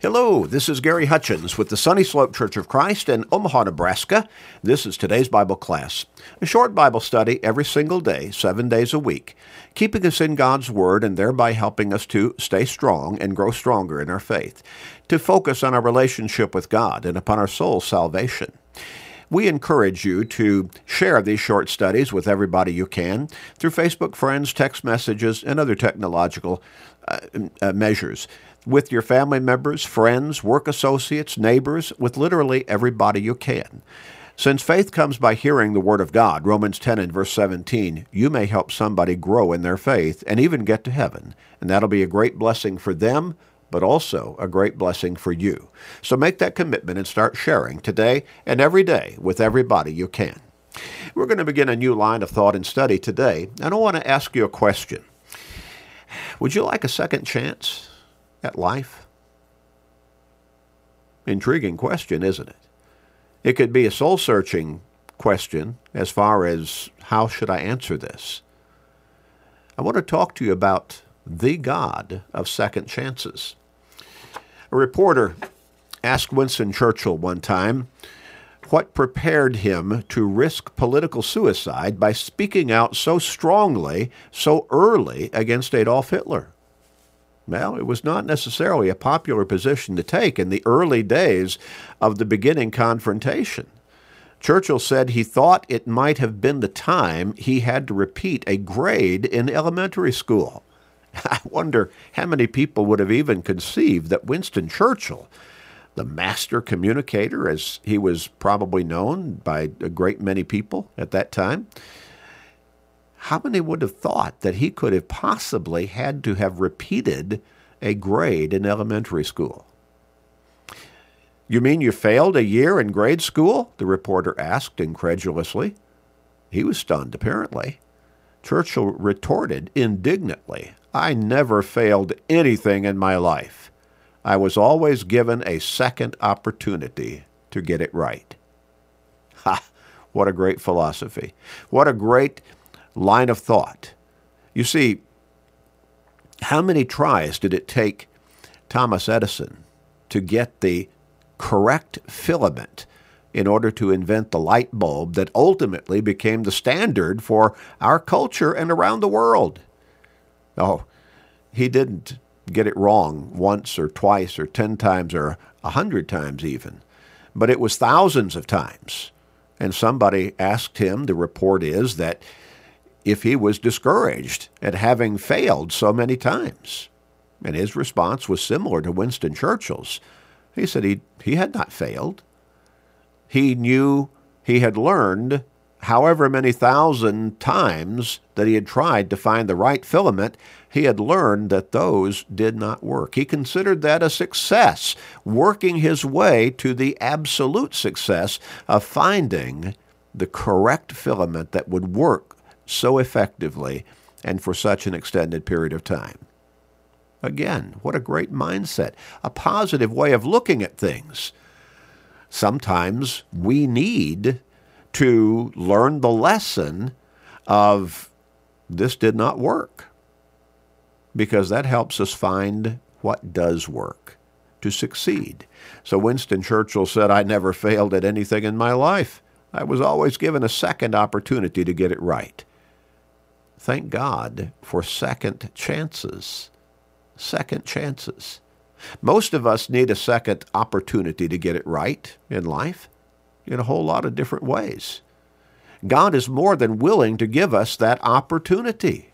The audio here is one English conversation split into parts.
Hello, this is Gary Hutchins with the Sunny Slope Church of Christ in Omaha, Nebraska. This is today's Bible class, a short Bible study every single day, seven days a week, keeping us in God's Word and thereby helping us to stay strong and grow stronger in our faith, to focus on our relationship with God and upon our soul's salvation. We encourage you to share these short studies with everybody you can through Facebook friends, text messages, and other technological uh, uh, measures with your family members, friends, work associates, neighbors, with literally everybody you can. Since faith comes by hearing the Word of God, Romans 10 and verse 17, you may help somebody grow in their faith and even get to heaven. And that'll be a great blessing for them, but also a great blessing for you. So make that commitment and start sharing today and every day with everybody you can. We're going to begin a new line of thought and study today, and I want to ask you a question. Would you like a second chance? at life? Intriguing question, isn't it? It could be a soul searching question as far as how should I answer this? I want to talk to you about the God of second chances. A reporter asked Winston Churchill one time what prepared him to risk political suicide by speaking out so strongly, so early against Adolf Hitler. Well, it was not necessarily a popular position to take in the early days of the beginning confrontation. Churchill said he thought it might have been the time he had to repeat a grade in elementary school. I wonder how many people would have even conceived that Winston Churchill, the master communicator, as he was probably known by a great many people at that time, how many would have thought that he could have possibly had to have repeated a grade in elementary school? You mean you failed a year in grade school? The reporter asked incredulously. He was stunned, apparently. Churchill retorted indignantly, I never failed anything in my life. I was always given a second opportunity to get it right. Ha! What a great philosophy. What a great line of thought. You see, how many tries did it take Thomas Edison to get the correct filament in order to invent the light bulb that ultimately became the standard for our culture and around the world? Oh, he didn't get it wrong once or twice or ten times or a hundred times even, but it was thousands of times. And somebody asked him, the report is, that if he was discouraged at having failed so many times. And his response was similar to Winston Churchill's. He said he, he had not failed. He knew he had learned however many thousand times that he had tried to find the right filament, he had learned that those did not work. He considered that a success, working his way to the absolute success of finding the correct filament that would work so effectively and for such an extended period of time. Again, what a great mindset, a positive way of looking at things. Sometimes we need to learn the lesson of this did not work because that helps us find what does work to succeed. So Winston Churchill said, I never failed at anything in my life. I was always given a second opportunity to get it right. Thank God for second chances. Second chances. Most of us need a second opportunity to get it right in life in a whole lot of different ways. God is more than willing to give us that opportunity.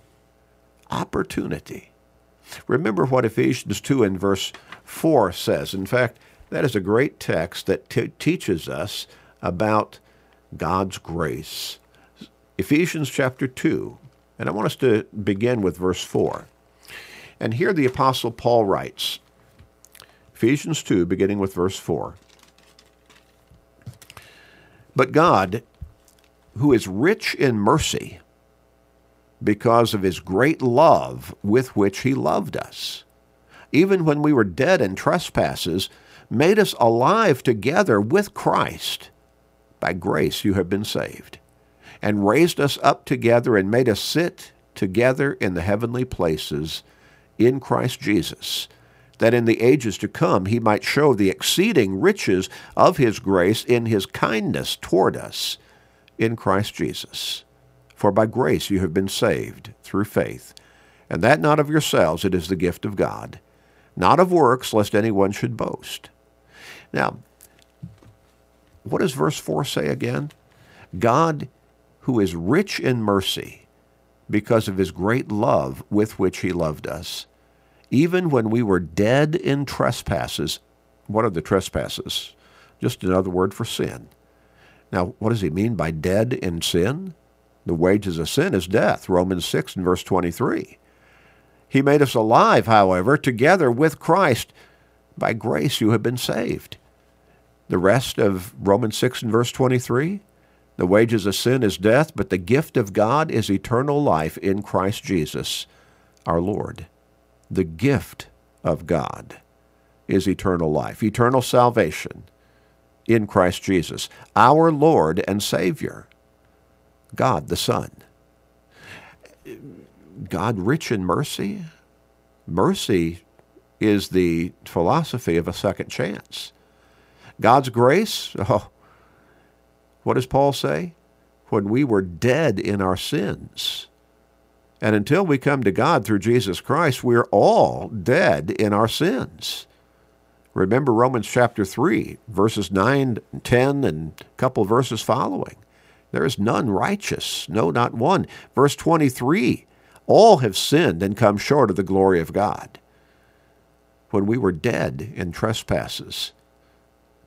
Opportunity. Remember what Ephesians 2 and verse 4 says. In fact, that is a great text that t- teaches us about God's grace. Ephesians chapter 2 and I want us to begin with verse 4. And here the Apostle Paul writes, Ephesians 2, beginning with verse 4. But God, who is rich in mercy, because of his great love with which he loved us, even when we were dead in trespasses, made us alive together with Christ. By grace you have been saved and raised us up together and made us sit together in the heavenly places in Christ Jesus, that in the ages to come he might show the exceeding riches of his grace in his kindness toward us in Christ Jesus. For by grace you have been saved through faith, and that not of yourselves, it is the gift of God, not of works, lest anyone should boast. Now, what does verse 4 say again? God, who is rich in mercy, because of his great love with which he loved us, even when we were dead in trespasses. What are the trespasses? Just another word for sin. Now, what does he mean by dead in sin? The wages of sin is death, Romans 6 and verse 23. He made us alive, however, together with Christ. By grace you have been saved. The rest of Romans 6 and verse 23 the wages of sin is death, but the gift of God is eternal life in Christ Jesus our Lord. The gift of God is eternal life, eternal salvation in Christ Jesus, our Lord and Savior, God the Son. God rich in mercy? Mercy is the philosophy of a second chance. God's grace? Oh, what does Paul say? When we were dead in our sins. And until we come to God through Jesus Christ, we're all dead in our sins. Remember Romans chapter 3, verses 9, 10, and a couple verses following. There is none righteous, no, not one. Verse 23, all have sinned and come short of the glory of God. When we were dead in trespasses,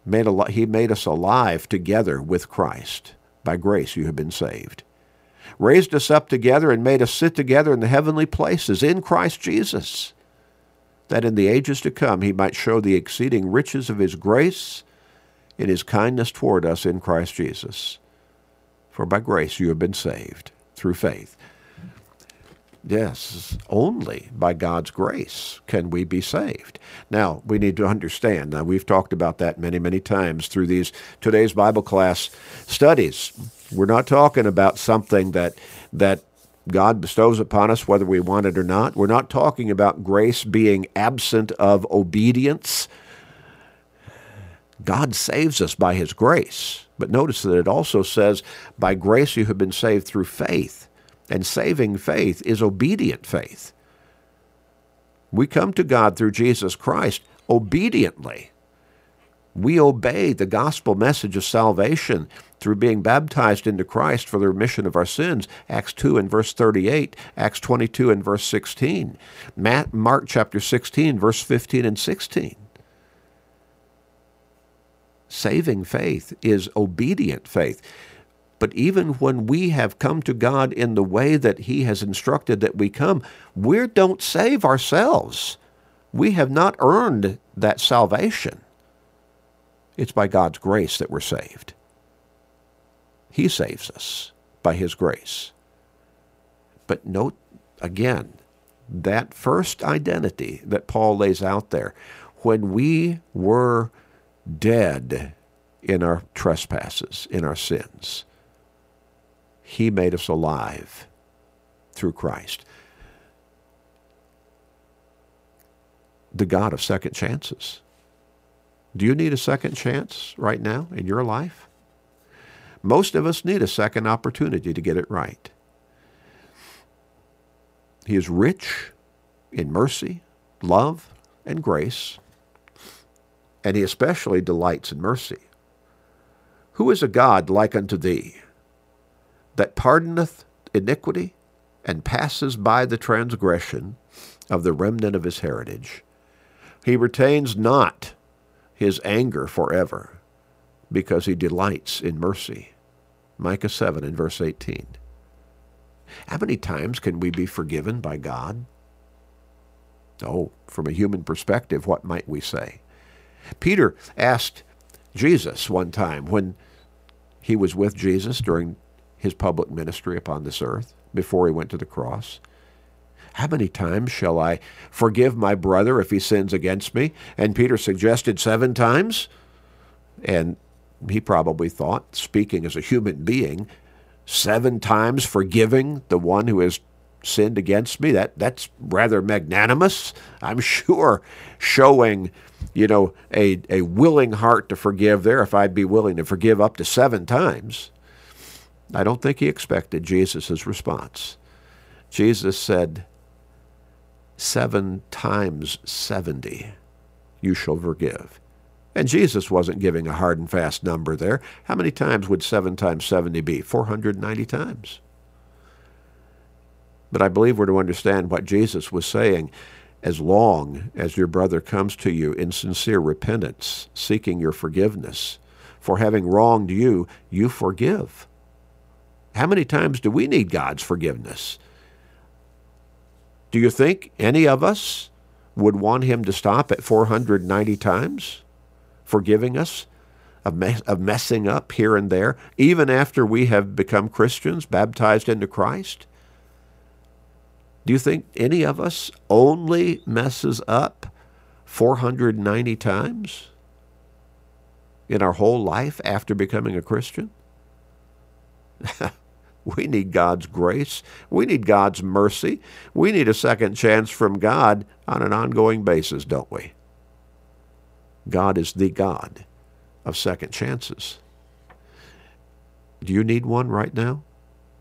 made al- he made us alive together with Christ. By grace you have been saved. Raised us up together and made us sit together in the heavenly places in Christ Jesus, that in the ages to come he might show the exceeding riches of his grace in his kindness toward us in Christ Jesus. For by grace you have been saved through faith. Yes, only by God's grace can we be saved. Now, we need to understand, now we've talked about that many, many times through these today's Bible class studies. We're not talking about something that that God bestows upon us whether we want it or not. We're not talking about grace being absent of obedience. God saves us by his grace. But notice that it also says, by grace you have been saved through faith. And saving faith is obedient faith. We come to God through Jesus Christ obediently. We obey the gospel message of salvation through being baptized into Christ for the remission of our sins. Acts 2 and verse 38, Acts 22 and verse 16, Matt, Mark chapter 16, verse 15 and 16. Saving faith is obedient faith. But even when we have come to God in the way that He has instructed that we come, we don't save ourselves. We have not earned that salvation. It's by God's grace that we're saved. He saves us by His grace. But note again, that first identity that Paul lays out there, when we were dead in our trespasses, in our sins, he made us alive through Christ. The God of second chances. Do you need a second chance right now in your life? Most of us need a second opportunity to get it right. He is rich in mercy, love, and grace, and he especially delights in mercy. Who is a God like unto thee? that pardoneth iniquity and passes by the transgression of the remnant of his heritage. He retains not his anger forever, because he delights in mercy. Micah 7 and verse 18. How many times can we be forgiven by God? Oh, from a human perspective, what might we say? Peter asked Jesus one time when he was with Jesus during his public ministry upon this earth before he went to the cross? How many times shall I forgive my brother if he sins against me? And Peter suggested seven times. And he probably thought, speaking as a human being, seven times forgiving the one who has sinned against me. That that's rather magnanimous. I'm sure showing, you know, a, a willing heart to forgive there if I'd be willing to forgive up to seven times. I don't think he expected Jesus' response. Jesus said, Seven times seventy you shall forgive. And Jesus wasn't giving a hard and fast number there. How many times would 7 times 70 be? 490 times. But I believe we're to understand what Jesus was saying. As long as your brother comes to you in sincere repentance, seeking your forgiveness for having wronged you, you forgive. How many times do we need God's forgiveness? Do you think any of us would want him to stop at 490 times? Forgiving us of, mess, of messing up here and there, even after we have become Christians, baptized into Christ? Do you think any of us only messes up 490 times in our whole life after becoming a Christian? we need God's grace. We need God's mercy. We need a second chance from God on an ongoing basis, don't we? God is the God of second chances. Do you need one right now?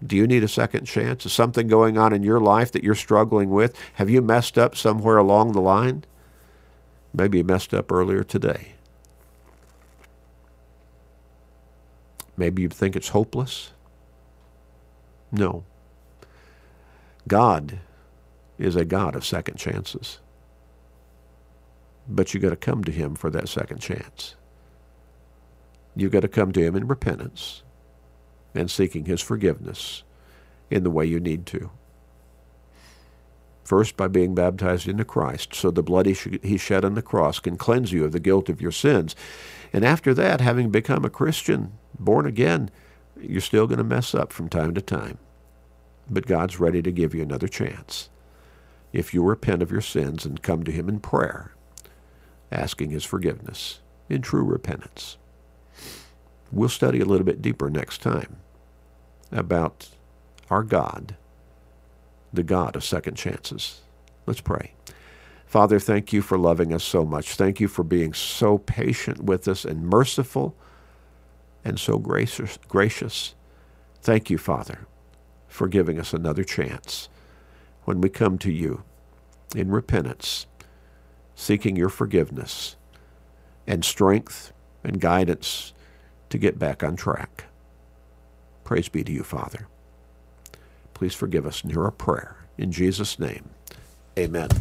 Do you need a second chance? Is something going on in your life that you're struggling with? Have you messed up somewhere along the line? Maybe you messed up earlier today. Maybe you think it's hopeless. No. God is a God of second chances. But you've got to come to him for that second chance. You've got to come to him in repentance and seeking his forgiveness in the way you need to. First, by being baptized into Christ, so the blood he shed on the cross can cleanse you of the guilt of your sins. And after that, having become a Christian, born again, you're still going to mess up from time to time. But God's ready to give you another chance. If you repent of your sins and come to him in prayer, asking his forgiveness in true repentance. We'll study a little bit deeper next time about our God, the God of second chances. Let's pray. Father, thank you for loving us so much. Thank you for being so patient with us and merciful and so gracious. gracious. Thank you, Father, for giving us another chance when we come to you in repentance seeking your forgiveness and strength and guidance to get back on track. Praise be to you, Father. Please forgive us and hear our prayer. In Jesus' name, amen.